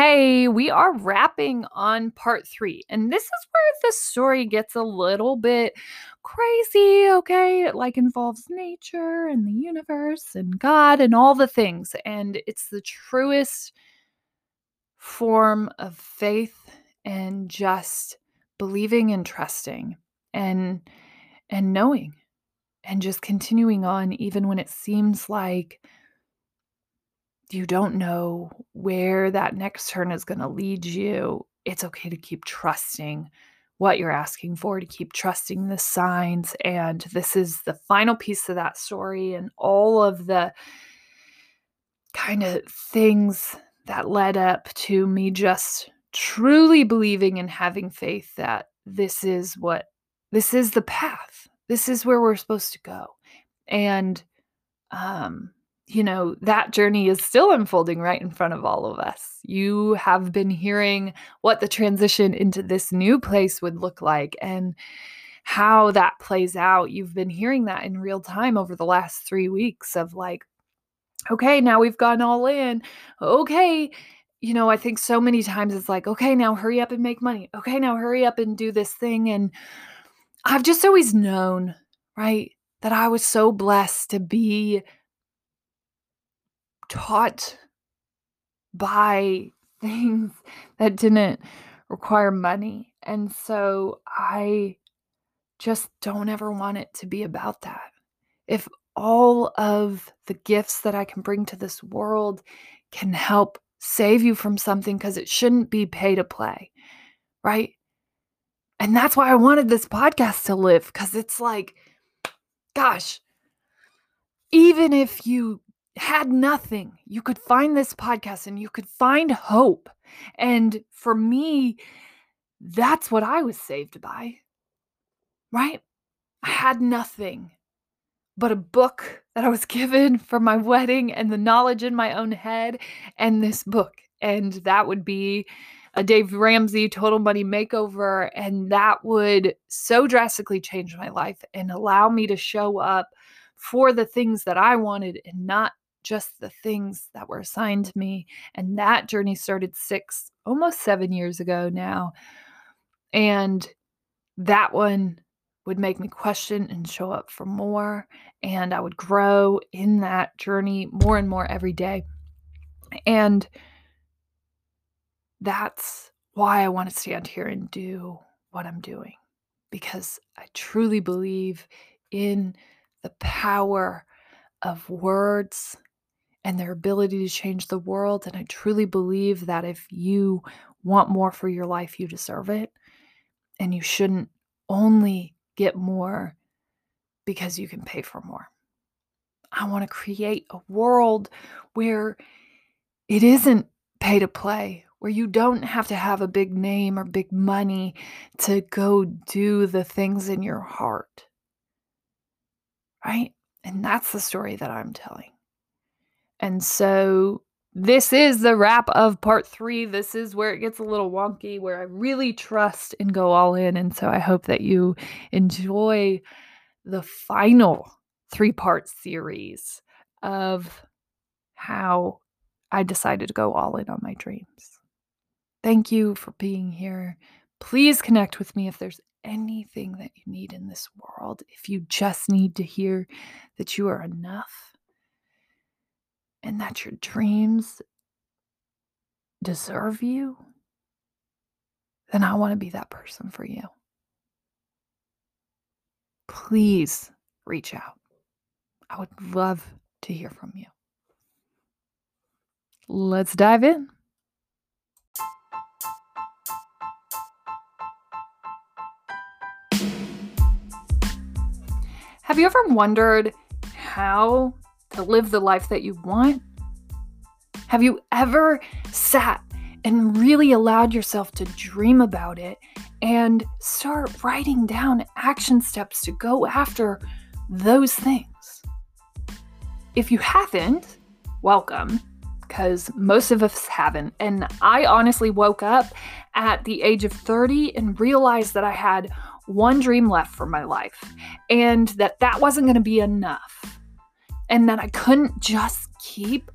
Hey, we are wrapping on part three, and this is where the story gets a little bit crazy, okay? It like involves nature and the universe and God and all the things, and it's the truest form of faith and just believing and trusting and and knowing and just continuing on even when it seems like you don't know where that next turn is going to lead you, it's okay to keep trusting what you're asking for, to keep trusting the signs. And this is the final piece of that story and all of the kind of things that led up to me just truly believing and having faith that this is what this is the path. This is where we're supposed to go. And um you know, that journey is still unfolding right in front of all of us. You have been hearing what the transition into this new place would look like and how that plays out. You've been hearing that in real time over the last three weeks of like, okay, now we've gone all in. Okay. You know, I think so many times it's like, okay, now hurry up and make money. Okay, now hurry up and do this thing. And I've just always known, right, that I was so blessed to be taught by things that didn't require money. And so I just don't ever want it to be about that. If all of the gifts that I can bring to this world can help save you from something, because it shouldn't be pay to play, right? And that's why I wanted this podcast to live, because it's like, gosh, even if you had nothing, you could find this podcast and you could find hope. And for me, that's what I was saved by, right? I had nothing but a book that I was given for my wedding and the knowledge in my own head and this book. And that would be a Dave Ramsey total money makeover. And that would so drastically change my life and allow me to show up for the things that I wanted and not just the things that were assigned to me. And that journey started six, almost seven years ago now. And that one would make me question and show up for more. And I would grow in that journey more and more every day. And that's why I want to stand here and do what I'm doing because I truly believe in the power of words and their ability to change the world. And I truly believe that if you want more for your life, you deserve it. And you shouldn't only get more because you can pay for more. I want to create a world where it isn't pay to play, where you don't have to have a big name or big money to go do the things in your heart. Right? And that's the story that I'm telling. And so this is the wrap of part three. This is where it gets a little wonky, where I really trust and go all in. And so I hope that you enjoy the final three part series of how I decided to go all in on my dreams. Thank you for being here. Please connect with me if there's anything that you need in this world. If you just need to hear that you are enough and that your dreams deserve you, then I want to be that person for you. Please reach out. I would love to hear from you. Let's dive in. Have you ever wondered how to live the life that you want? Have you ever sat and really allowed yourself to dream about it and start writing down action steps to go after those things? If you haven't, welcome, because most of us haven't. And I honestly woke up at the age of 30 and realized that I had one dream left for my life and that that wasn't going to be enough and that I couldn't just keep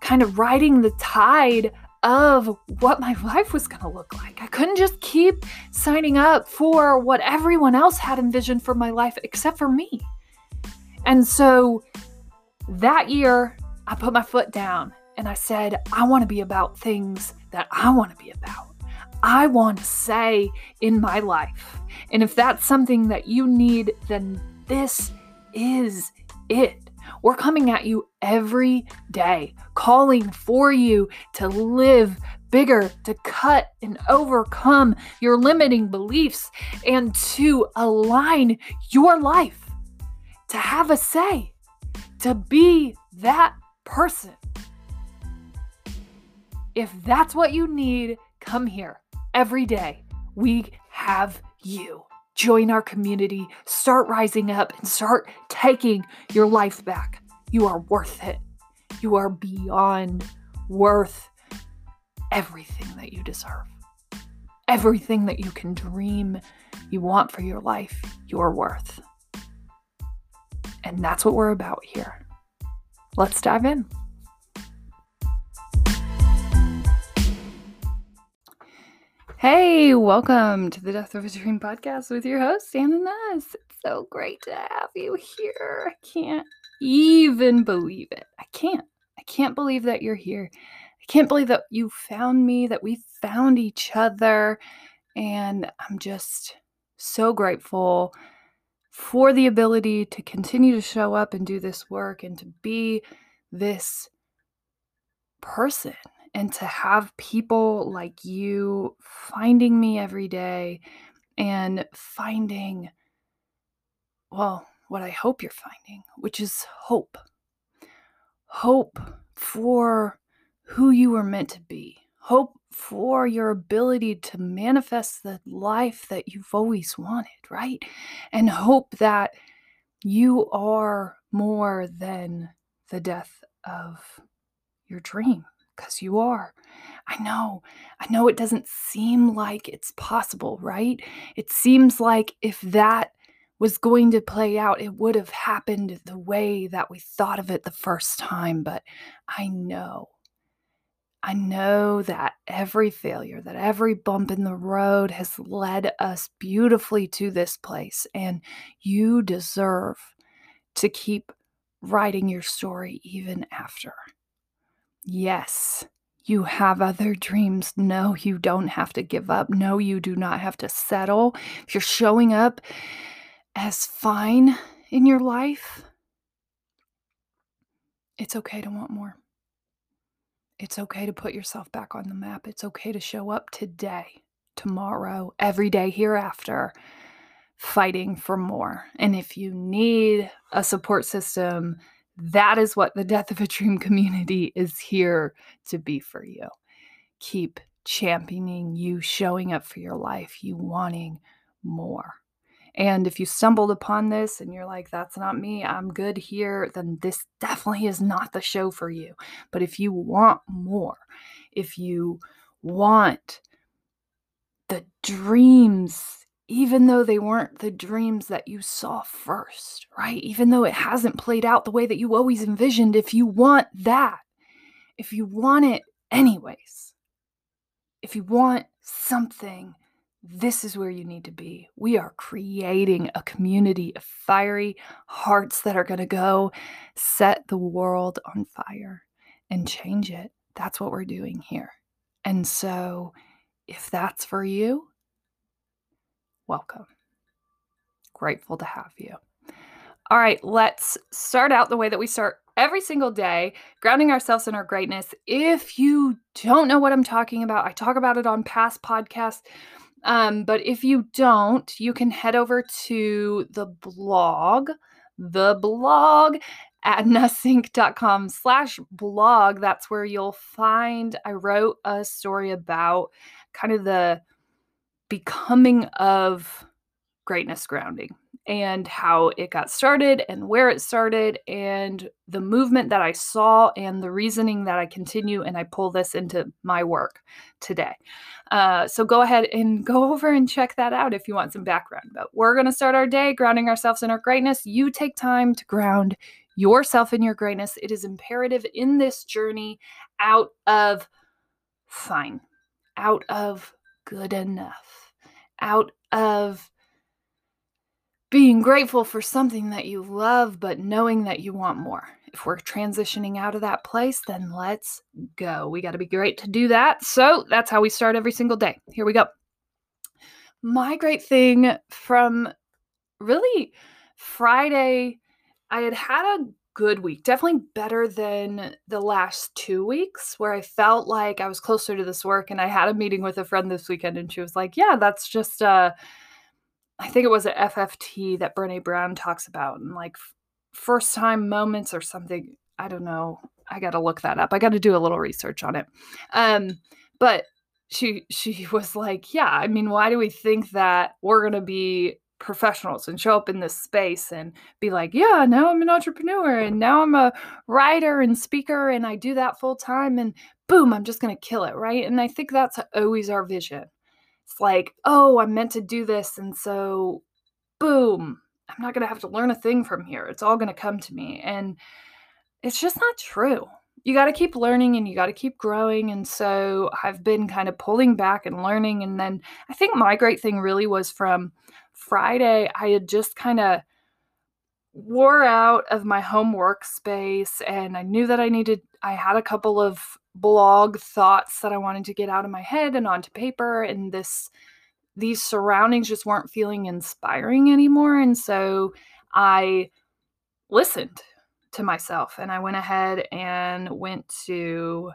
kind of riding the tide of what my life was going to look like. I couldn't just keep signing up for what everyone else had envisioned for my life except for me. And so that year, I put my foot down and I said, I want to be about things that I want to be about. I want to say in my life. And if that's something that you need, then this is it. We're coming at you every day, calling for you to live bigger, to cut and overcome your limiting beliefs, and to align your life, to have a say, to be that person. If that's what you need, come here every day. We have you join our community, start rising up, and start taking your life back. You are worth it. You are beyond worth everything that you deserve. Everything that you can dream you want for your life, you're worth. And that's what we're about here. Let's dive in. Hey, welcome to the Death of a Dream podcast with your host, Hannah Nuss. It's so great to have you here. I can't even believe it. I can't. I can't believe that you're here. I can't believe that you found me, that we found each other. And I'm just so grateful for the ability to continue to show up and do this work and to be this person and to have people like you finding me every day and finding, well, what I hope you're finding, which is hope. Hope for who you were meant to be. Hope for your ability to manifest the life that you've always wanted, right? And hope that you are more than the death of your dream because you are. I know. I know it doesn't seem like it's possible, right? It seems like if that was going to play out, it would have happened the way that we thought of it the first time. But I know. I know that every failure, that every bump in the road has led us beautifully to this place. And you deserve to keep writing your story even after. Yes, you have other dreams. No, you don't have to give up. No, you do not have to settle. If you're showing up as fine in your life, it's okay to want more. It's okay to put yourself back on the map. It's okay to show up today, tomorrow, every day hereafter, fighting for more. And if you need a support system, that is what the Death of a Dream community is here to be for you. Keep championing you, showing up for your life, you wanting more. And if you stumbled upon this and you're like, that's not me, I'm good here, then this definitely is not the show for you. But if you want more, if you want the dreams even though they weren't the dreams that you saw first, right? Even though it hasn't played out the way that you always envisioned, if you want that, if you want it anyways, if you want something, this is where you need to be. We are creating a community of fiery hearts that are going to go set the world on fire and change it. That's what we're doing here. And so, if that's for you, welcome. Grateful to have you. All right, let's start out the way that we start every single day, grounding ourselves in our greatness. If you don't know what I'm talking about, I talk about it on past podcasts. Um, but if you don't, you can head over to the blog, the blog at nussync.com slash blog. That's where you'll find I wrote a story about kind of the becoming of greatness grounding and how it got started and where it started and the movement that I saw and the reasoning that I continue and I pull this into my work today. Uh, so go ahead and go over and check that out if you want some background. But we're going to start our day grounding ourselves in our greatness. You take time to ground yourself in your greatness. It is imperative in this journey out of fine, out of good enough, out of being grateful for something that you love, but knowing that you want more. If we're transitioning out of that place, then let's go. We got to be great to do that. So that's how we start every single day. Here we go. My great thing from really Friday, I had had a good week. Definitely better than the last two weeks where I felt like I was closer to this work. And I had a meeting with a friend this weekend and she was like, Yeah, that's just uh I think it was a FFT that Brene Brown talks about and like first time moments or something. I don't know. I got to look that up. I got to do a little research on it. Um, but she she was like, "Yeah, I mean, why do we think that we're going to be professionals and show up in this space and be like, yeah, now I'm an entrepreneur and now I'm a writer and speaker and I do that full time and boom, I'm just going to kill it, right? And I think that's always our vision. It's like, oh, I'm meant to do this and so boom, I'm not going to have to learn a thing from here. It's all going to come to me. And it's just not true. You got to keep learning and you got to keep growing. And so I've been kind of pulling back and learning. And then I think my great thing really was from Friday, I had just kind of wore out of my home workspace and I knew that I needed, I had a couple of blog thoughts that I wanted to get out of my head and onto paper. And this, these surroundings just weren't feeling inspiring anymore. And so I listened to myself and I went ahead and went to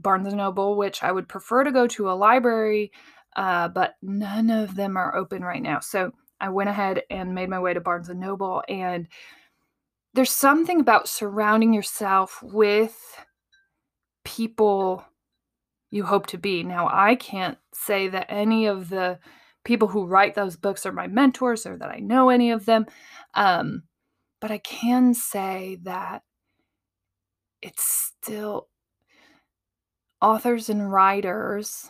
Barnes and Noble, which I would prefer to go to a library uh, but none of them are open right now. So I went ahead and made my way to Barnes and Noble, and there's something about surrounding yourself with people you hope to be. Now, I can't say that any of the people who write those books are my mentors or that I know any of them, um, but I can say that it's still authors and writers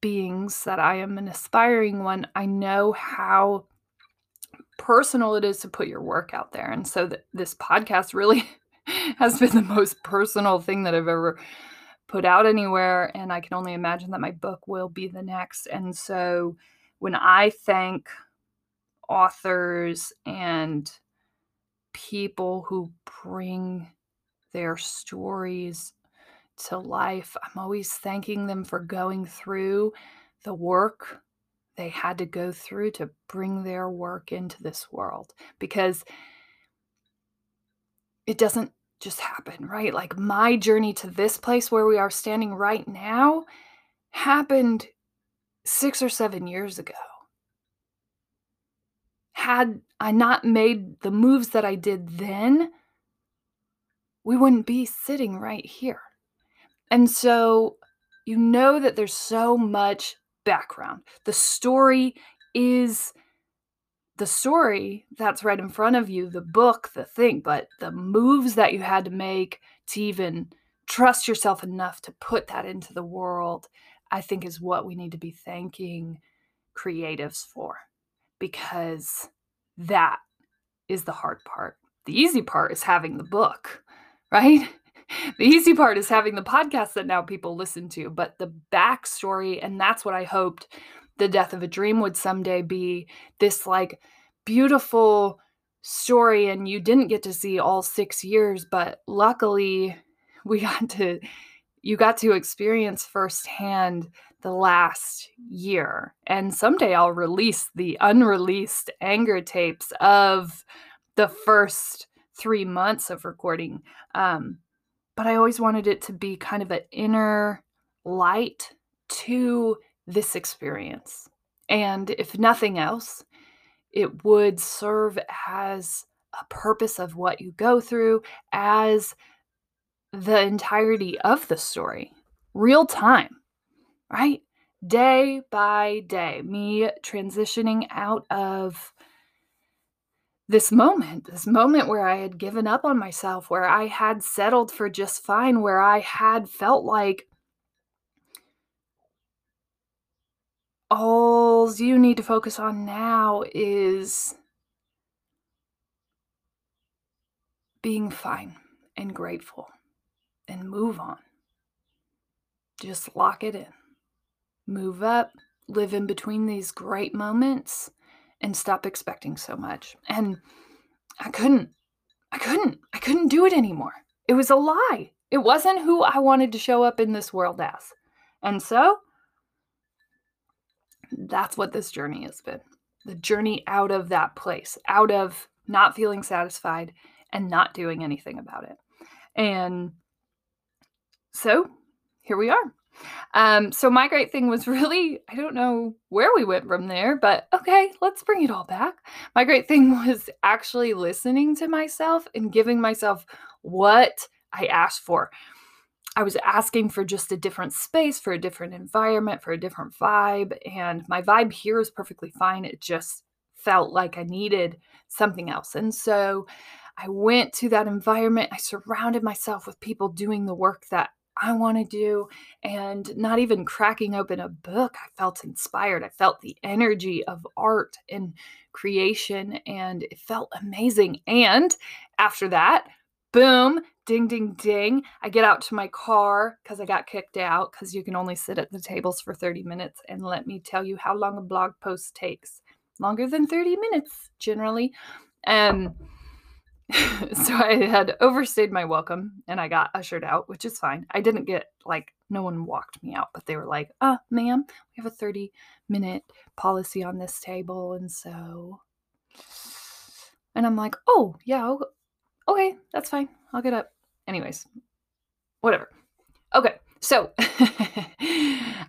beings that I am an aspiring one, I know how personal it is to put your work out there. And so th- this podcast really has been the most personal thing that I've ever put out anywhere. And I can only imagine that my book will be the next. And so when I thank authors and people who bring their stories to life, I'm always thanking them for going through the work they had to go through to bring their work into this world because it doesn't just happen, right? Like my journey to this place where we are standing right now happened six or seven years ago. Had I not made the moves that I did then, we wouldn't be sitting right here. And so you know that there's so much background. The story is the story that's right in front of you, the book, the thing, but the moves that you had to make to even trust yourself enough to put that into the world, I think is what we need to be thanking creatives for because that is the hard part. The easy part is having the book, right? The easy part is having the podcast that now people listen to, but the backstory, and that's what I hoped the death of a dream would someday be this like beautiful story. And you didn't get to see all six years, but luckily we got to, you got to experience firsthand the last year. And someday I'll release the unreleased anger tapes of the first three months of recording. Um, but I always wanted it to be kind of an inner light to this experience. And if nothing else, it would serve as a purpose of what you go through as the entirety of the story, real time, right? Day by day, me transitioning out of this moment, this moment where I had given up on myself, where I had settled for just fine, where I had felt like all you need to focus on now is being fine and grateful and move on. Just lock it in. move up, live in between these great moments, and stop expecting so much. And I couldn't, I couldn't, I couldn't do it anymore. It was a lie. It wasn't who I wanted to show up in this world as. And so that's what this journey has been the journey out of that place, out of not feeling satisfied and not doing anything about it. And so here we are. Um, so my great thing was really, I don't know where we went from there, but okay, let's bring it all back. My great thing was actually listening to myself and giving myself what I asked for. I was asking for just a different space, for a different environment, for a different vibe. And my vibe here is perfectly fine. It just felt like I needed something else. And so I went to that environment. I surrounded myself with people doing the work that I want to do. And not even cracking open a book, I felt inspired. I felt the energy of art and creation, and it felt amazing. And after that, boom, ding, ding, ding. I get out to my car because I got kicked out because you can only sit at the tables for 30 minutes. And let me tell you how long a blog post takes longer than 30 minutes generally. Um, so I had overstayed my welcome and I got ushered out, which is fine. I didn't get like, no one walked me out, but they were like, uh, ma'am, we have a 30 minute policy on this table. And so, and I'm like, oh, yeah, okay, that's fine. I'll get up. Anyways, whatever. Okay, so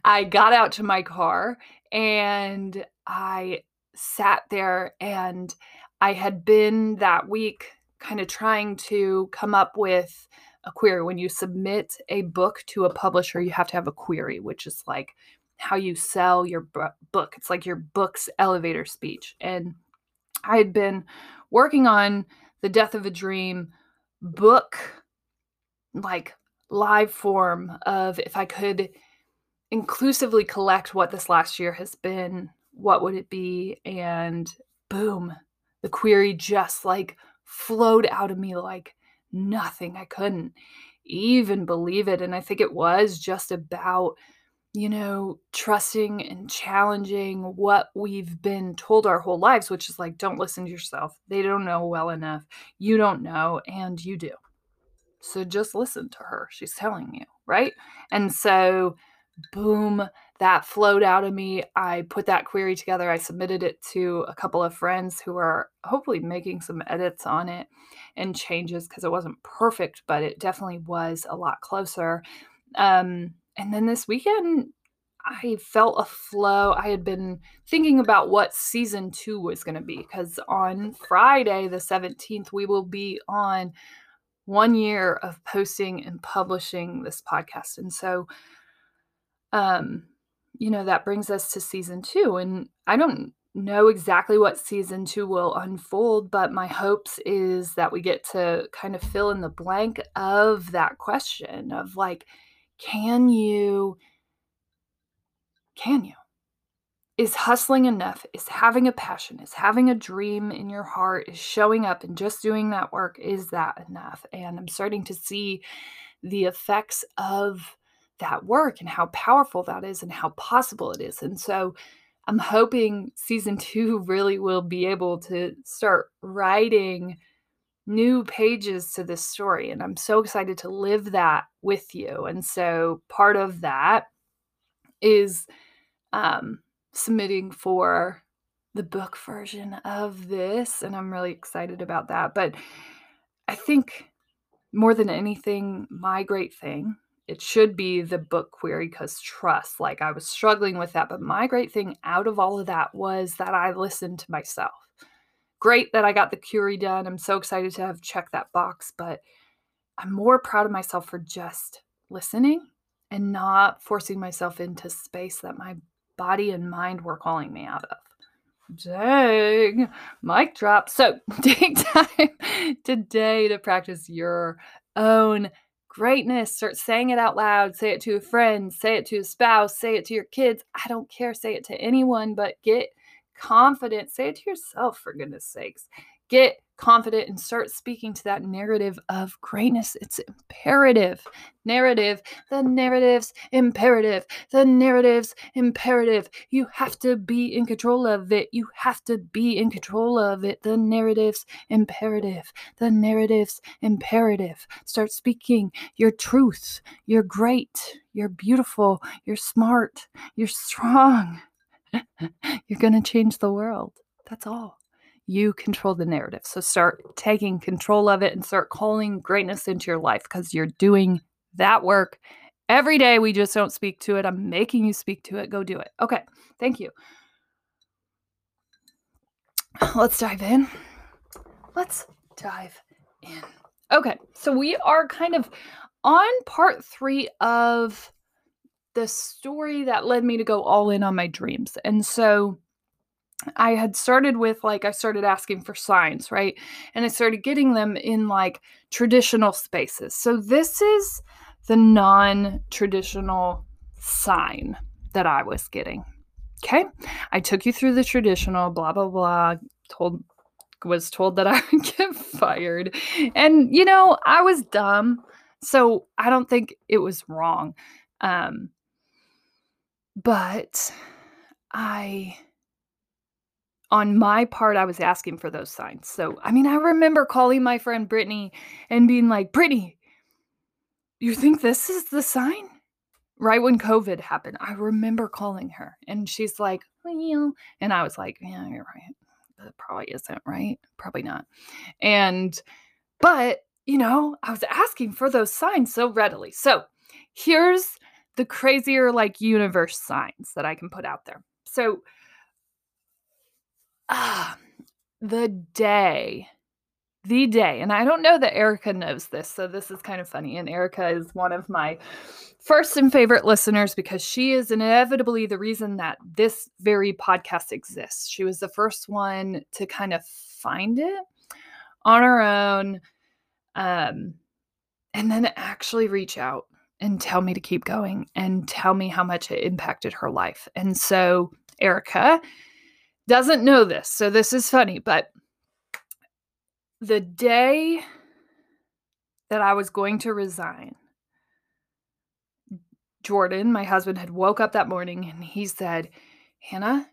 I got out to my car and I sat there and I had been that week kind of trying to come up with a query. When you submit a book to a publisher, you have to have a query, which is like how you sell your book. It's like your book's elevator speech. And I had been working on the Death of a Dream book, like live form of if I could inclusively collect what this last year has been, what would it be? And boom, the query just like flowed out of me like nothing. I couldn't even believe it. And I think it was just about you know, trusting and challenging what we've been told our whole lives, which is like, don't listen to yourself. They don't know well enough. You don't know, and you do. So just listen to her. She's telling you, right? And so, boom, that flowed out of me. I put that query together. I submitted it to a couple of friends who are hopefully making some edits on it and changes because it wasn't perfect, but it definitely was a lot closer. Um, and then this weekend, I felt a flow. I had been thinking about what season two was going to be because on Friday, the 17th, we will be on one year of posting and publishing this podcast. And so, um, you know, that brings us to season two. And I don't know exactly what season two will unfold, but my hopes is that we get to kind of fill in the blank of that question of like, can you can you? Is hustling enough? Is having a passion? Is having a dream in your heart? Is showing up and just doing that work is that enough? And i'm starting to see the effects of that work and how powerful that is and how possible it is and so i'm hoping season 2 really will be able to start writing new pages to this story. And I'm so excited to live that with you. And so part of that is um, submitting for the book version of this. And I'm really excited about that. But I think more than anything, my great thing, it should be the book query because trust. Like I was struggling with that. But my great thing out of all of that was that I listened to myself great that I got the query done. I'm so excited to have checked that box, but I'm more proud of myself for just listening and not forcing myself into space that my body and mind were calling me out of. Dang, mic drop. So take time today to practice your own greatness. Start saying it out loud. Say it to a friend, say it to a spouse, say it to your kids. I don't care. Say it to anyone, but get confident. Say it to yourself, for goodness sakes. Get confident and start speaking to that narrative of greatness. It's imperative. Narrative, the narrative's imperative. The narrative's imperative. You have to be in control of it. You have to be in control of it. The narrative's imperative. The narrative's imperative. Start speaking your truth. You're great. You're beautiful. You're smart. You're strong. You're going to change the world. That's all. You control the narrative. So start taking control of it and start calling greatness into your life because you're doing that work every day. We just don't speak to it. I'm making you speak to it. Go do it. Okay. Thank you. Let's dive in. Let's dive in. Okay. So we are kind of on part three of the story that led me to go all in on my dreams. And so I had started with like, I started asking for signs, right? And I started getting them in like traditional spaces. So this is the non traditional sign that I was getting. Okay. I took you through the traditional, blah, blah, blah, told, was told that I would get fired. And, you know, I was dumb. So I don't think it was wrong. Um, but I on my part, I was asking for those signs. So, I mean, I remember calling my friend Brittany and being like, Brittany, you think this is the sign? Right when COVID happened, I remember calling her and she's like, well, and I was like, yeah, you're right. That probably isn't right. Probably not. And, but, you know, I was asking for those signs so readily. So here's the crazier like universe signs that I can put out there. So, ah, the day, the day, and I don't know that Erica knows this, so this is kind of funny. And Erica is one of my first and favorite listeners because she is inevitably the reason that this very podcast exists. She was the first one to kind of find it on her own um, and then actually reach out and tell me to keep going and tell me how much it impacted her life. And so Erica doesn't know this. So this is funny, but the day that I was going to resign, Jordan, my husband, had woke up that morning and he said, Hannah,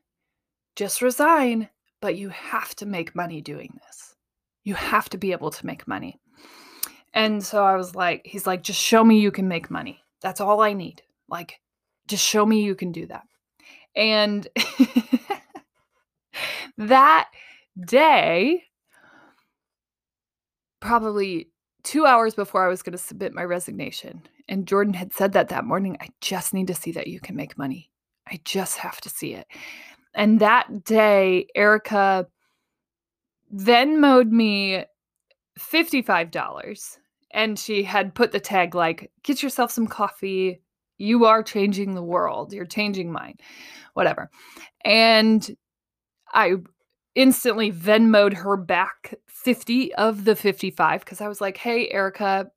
just resign, but you have to make money doing this. You have to be able to make money. And so I was like, he's like, just show me you can make money. That's all I need. Like, just show me you can do that. And that day, probably two hours before I was going to submit my resignation, and Jordan had said that that morning, I just need to see that you can make money. I just have to see it. And that day, Erica Venmoed me $55 and she had put the tag like get yourself some coffee you are changing the world you're changing mine whatever and i instantly venmoed her back 50 of the 55 because i was like hey erica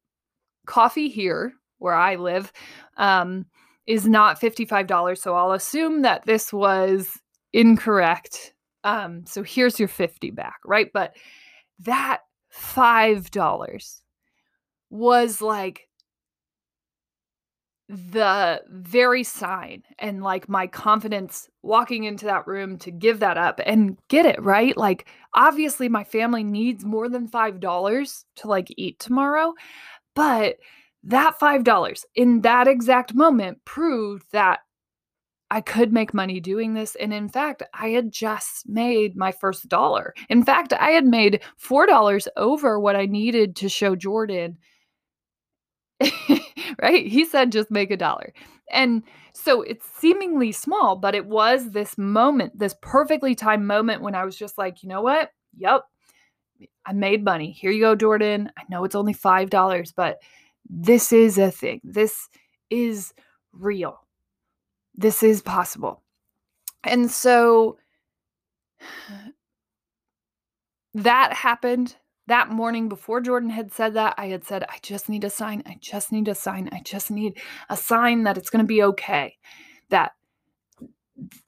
coffee here where i live um, is not $55 so i'll assume that this was incorrect um, so here's your 50 back right? But that $5 was like the very sign and like my confidence walking into that room to give that up and get it right like obviously my family needs more than $5 to like eat tomorrow but that $5 in that exact moment proved that I could make money doing this. And in fact, I had just made my first dollar. In fact, I had made $4 over what I needed to show Jordan. right? He said just make a dollar. And so it's seemingly small, but it was this moment, this perfectly timed moment when I was just like, you know what? Yep, I made money. Here you go, Jordan. I know it's only $5, but this is a thing. This is real this is possible. And so that happened that morning before Jordan had said that. I had said, I just need a sign. I just need a sign. I just need a sign that it's going to be okay. That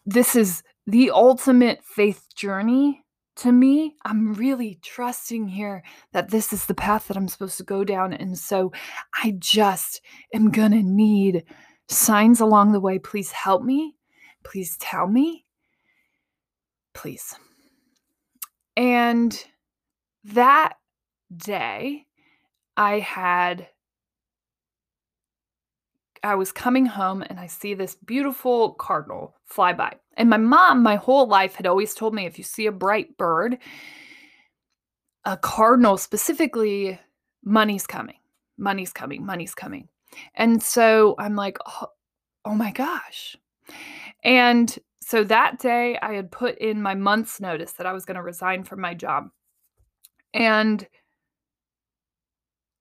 this is the ultimate faith journey to me, I'm really trusting here that this is the path that I'm supposed to go down. And so I just am going to need signs along the way. Please help me. Please tell me. Please. And that day, I had I was coming home and I see this beautiful cardinal fly by. And my mom, my whole life, had always told me if you see a bright bird, a cardinal specifically, money's coming, money's coming, money's coming. And so I'm like, oh, oh my gosh. And so that day I had put in my month's notice that I was going to resign from my job. And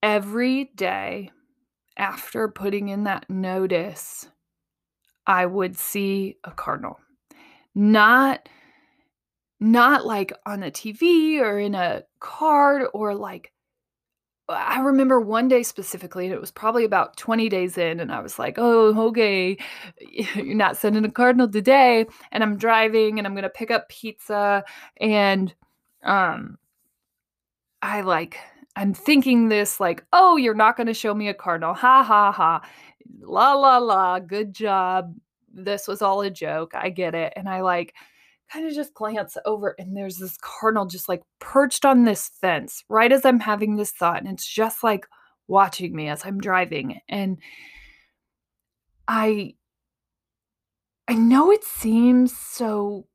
every day after putting in that notice, I would see a cardinal. Not not like on a TV or in a card or like I remember one day specifically, and it was probably about 20 days in, and I was like, oh, okay, you're not sending a cardinal today. And I'm driving and I'm gonna pick up pizza. And um I like I'm thinking this like, oh, you're not going to show me a cardinal. Ha ha ha. La la la. Good job. This was all a joke. I get it. And I like kind of just glance over and there's this cardinal just like perched on this fence right as I'm having this thought. And it's just like watching me as I'm driving. And I I know it seems so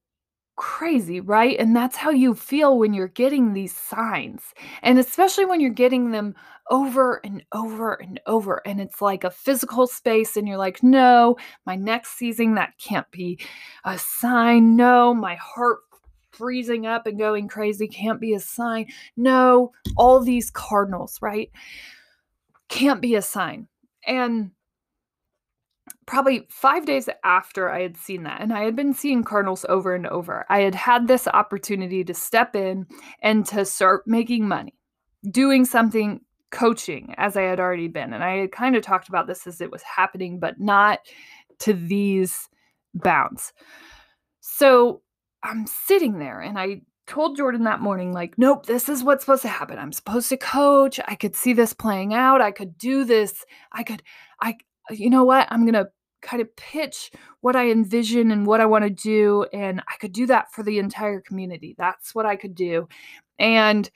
crazy, right? And that's how you feel when you're getting these signs. And especially when you're getting them over and over and over. And it's like a physical space, and you're like, no, my neck's seizing. That can't be a sign. No, my heart freezing up and going crazy can't be a sign. No, all these cardinals, right? Can't be a sign. And probably five days after I had seen that, and I had been seeing Cardinals over and over, I had had this opportunity to step in and to start making money, doing something coaching as I had already been. And I had kind of talked about this as it was happening, but not to these bounds. So I'm sitting there and I told Jordan that morning, like, nope, this is what's supposed to happen. I'm supposed to coach. I could see this playing out. I could do this. I could, I, Uh, you know what? I'm going to kind of pitch what I envision and what I want to do. And I could do that for the entire community. That's what I could do. And,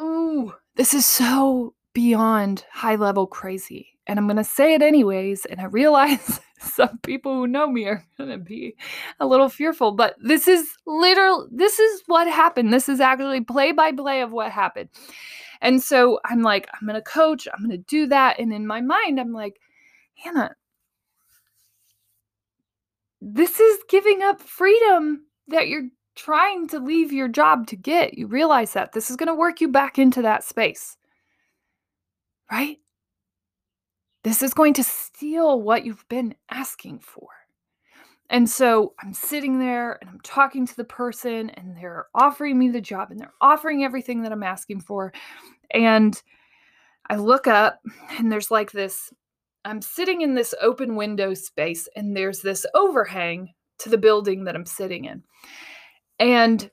ooh, this is so beyond high level crazy. And I'm going to say it anyways. And I realize some people who know me are going to be a little fearful, but this is literal. This is what happened. This is actually play by play of what happened. And so I'm like, I'm going to coach, I'm going to do that. And in my mind, I'm like, Hannah, this is giving up freedom that you're trying to leave your job to get. You realize that this is going to work you back into that space, right? This is going to steal what you've been asking for. And so I'm sitting there and I'm talking to the person, and they're offering me the job and they're offering everything that I'm asking for. And I look up, and there's like this I'm sitting in this open window space, and there's this overhang to the building that I'm sitting in. And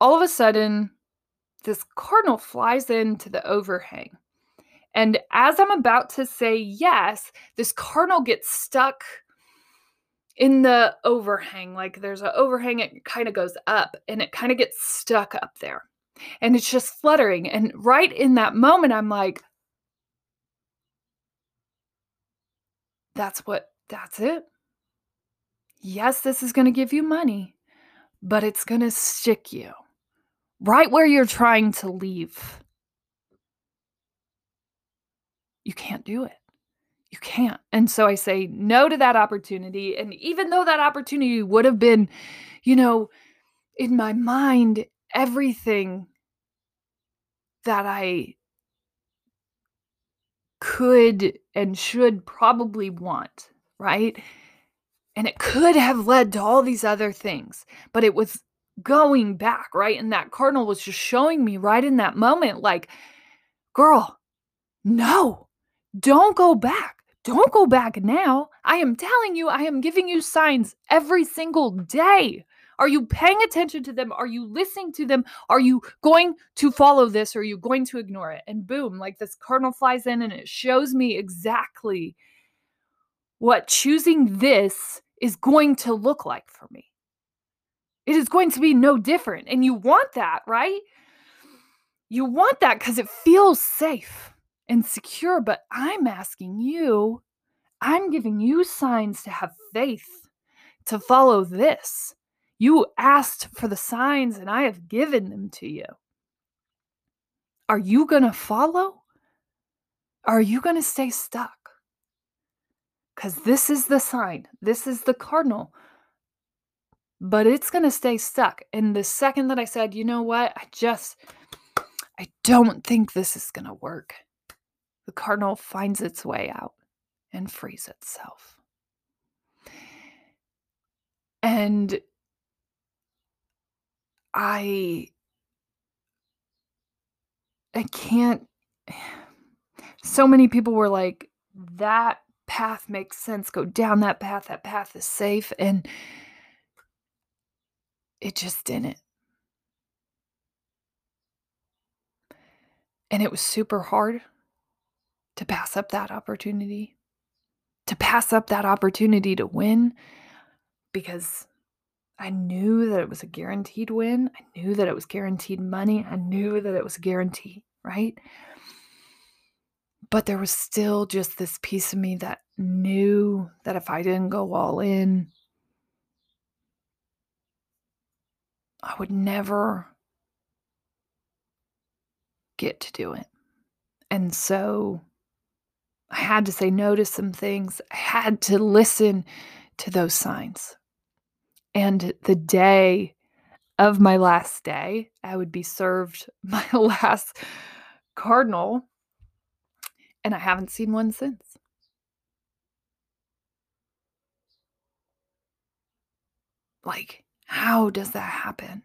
all of a sudden, this cardinal flies into the overhang. And as I'm about to say yes, this cardinal gets stuck in the overhang. Like there's an overhang, it kind of goes up and it kind of gets stuck up there and it's just fluttering. And right in that moment, I'm like, that's what, that's it. Yes, this is going to give you money, but it's going to stick you right where you're trying to leave. You can't do it. You can't. And so I say no to that opportunity. And even though that opportunity would have been, you know, in my mind everything that I could and should probably want, right? And it could have led to all these other things, but it was going back, right? And that cardinal was just showing me right in that moment, like, girl, no, don't go back Don't go back now. I am telling you, I am giving you signs every single day. Are you paying attention to them? Are you listening to them? Are you going to follow this or are you going to ignore it? And boom, like this cardinal flies in and it shows me exactly what choosing this is going to look like for me. It is going to be no different. And you want that, right? You want that because it feels safe and secure. But I'm asking you, I'm giving you signs to have faith to follow this. You asked for the signs, and I have given them to you. Are you going to follow? Are you going to stay stuck? Because this is the sign, this is the cardinal, but it's going to stay stuck. And the second that I said, you know what, I just, I don't think this is going to work, the cardinal finds its way out and frees itself. And I I can't so many people were like that path makes sense. Go down that path. That path is safe. And it just didn't. And it was super hard to pass up that opportunity to pass up that opportunity to win because I knew that it was a guaranteed win. I knew that it was guaranteed money. I knew that it was a guarantee, right? But there was still just this piece of me that knew that if I didn't go all in, I would never get to do it. And so I had to say no to some things. I had to listen to those signs. And the day of my last day, I would be served my last cardinal, and I haven't seen one since. Like, how does that happen?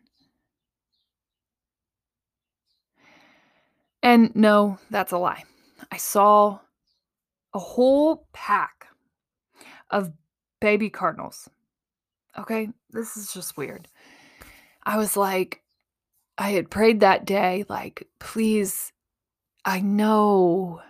And no, that's a lie. I saw a whole pack of baby cardinals Okay, this is just weird. I was like, I had prayed that day, like, please, I know.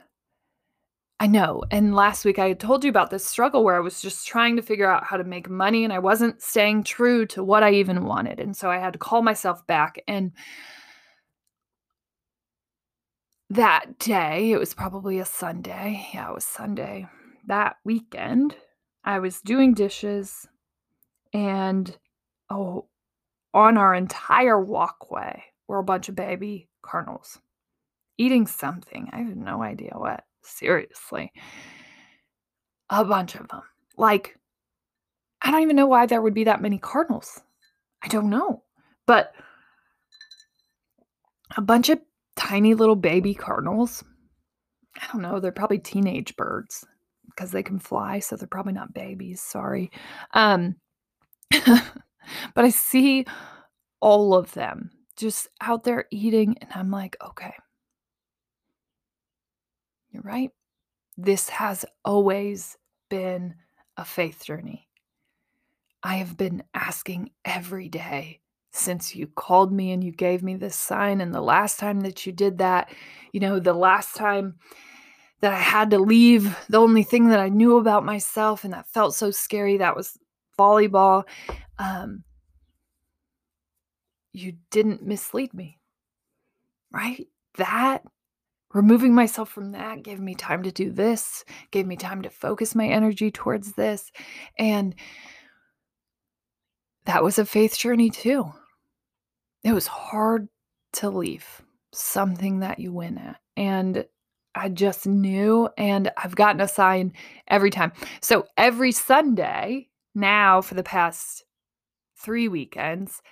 I know. And last week I had told you about this struggle where I was just trying to figure out how to make money and I wasn't staying true to what I even wanted. And so I had to call myself back. And that day, it was probably a Sunday. Yeah, it was Sunday. That weekend, I was doing dishes and oh, on our entire walkway were a bunch of baby cardinals eating something. I have no idea what. Seriously. A bunch of them. Like, I don't even know why there would be that many cardinals. I don't know. But a bunch of tiny little baby cardinals. I don't know. They're probably teenage birds because they can fly. So they're probably not babies. Sorry. Um, but I see all of them just out there eating, and I'm like, okay, you're right. This has always been a faith journey. I have been asking every day since you called me and you gave me this sign. And the last time that you did that, you know, the last time that I had to leave, the only thing that I knew about myself and that felt so scary, that was volleyball. Um, you didn't mislead me, right? That removing myself from that gave me time to do this, gave me time to focus my energy towards this. And that was a faith journey too. It was hard to leave something that you win at. And I just knew, and I've gotten a sign every time. So every Sunday, now for the past three weekends,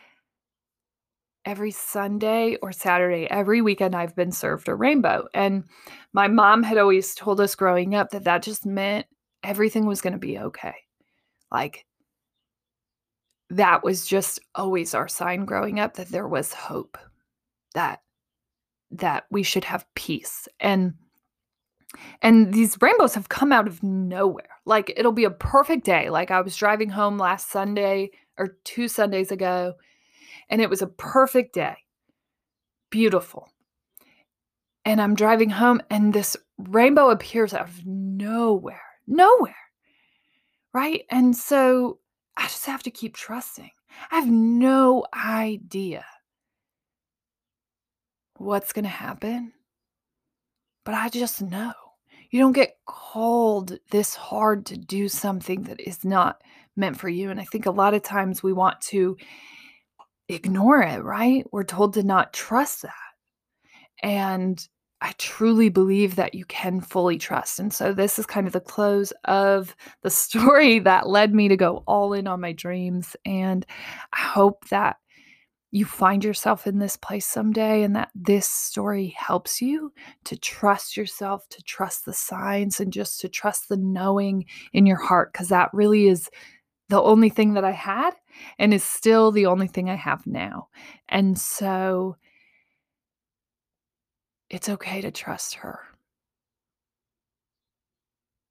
every Sunday or Saturday, every weekend, I've been served a rainbow. And my mom had always told us growing up that that just meant everything was going to be okay. Like, that was just always our sign growing up that there was hope that that we should have peace and And these rainbows have come out of nowhere. Like it'll be a perfect day. Like I was driving home last Sunday or two Sundays ago, and it was a perfect day. Beautiful. And I'm driving home, and this rainbow appears out of nowhere. Nowhere. Right. And so I just have to keep trusting. I have no idea what's going to happen, but I just know. You don't get called this hard to do something that is not meant for you. And I think a lot of times we want to ignore it, right? We're told to not trust that. And I truly believe that you can fully trust. And so this is kind of the close of the story that led me to go all in on my dreams. And I hope that you find yourself in this place someday and that this story helps you to trust yourself, to trust the signs, and just to trust the knowing in your heart, because that really is the only thing that I had and is still the only thing I have now. And so it's okay to trust her.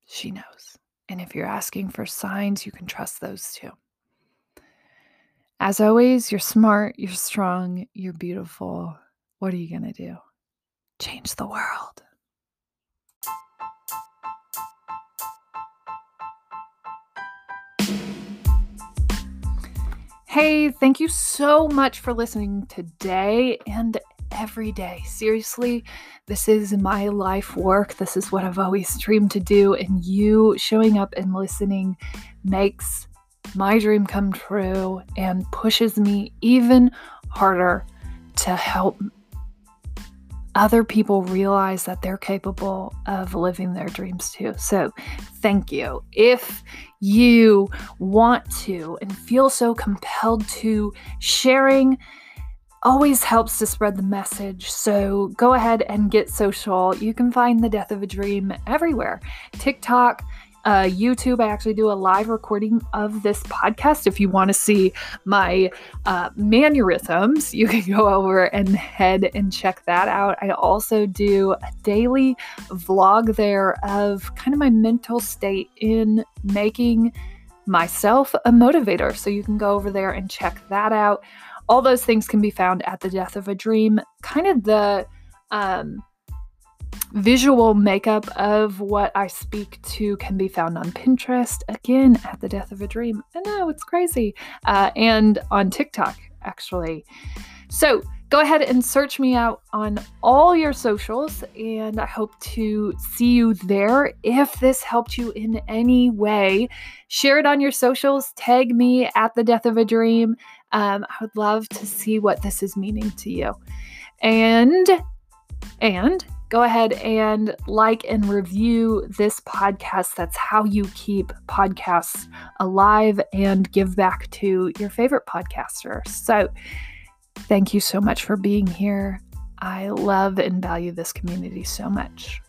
She knows. And if you're asking for signs, you can trust those too. As always, you're smart, you're strong, you're beautiful. What are you going to do? Change the world. Hey, thank you so much for listening today and every day. Seriously, this is my life work. This is what I've always dreamed to do. And you showing up and listening makes my dream come true and pushes me even harder to help other people realize that they're capable of living their dreams too. So, thank you. If you want to and feel so compelled to, sharing always helps to spread the message. So, go ahead and get social. You can find The Death of a Dream everywhere TikTok, uh, YouTube. I actually do a live recording of this podcast. If you want to see my uh, mannerisms, you can go over and head and check that out. I also do a daily vlog there of kind of my mental state in making myself a motivator. So you can go over there and check that out. All those things can be found at the death of a dream. Kind of the um, visual makeup of what I speak to can be found on Pinterest, again, at the death of a dream. I know it's crazy. Uh, and on TikTok, actually. So go ahead and search me out on all your socials, and I hope to see you there. If this helped you in any way, share it on your socials, tag me at the death of a dream. Um, I would love to see what this is meaning to you. And, and, go ahead and like and review this podcast. That's how you keep podcasts alive and give back to your favorite podcaster. So, thank you so much for being here. I love and value this community so much.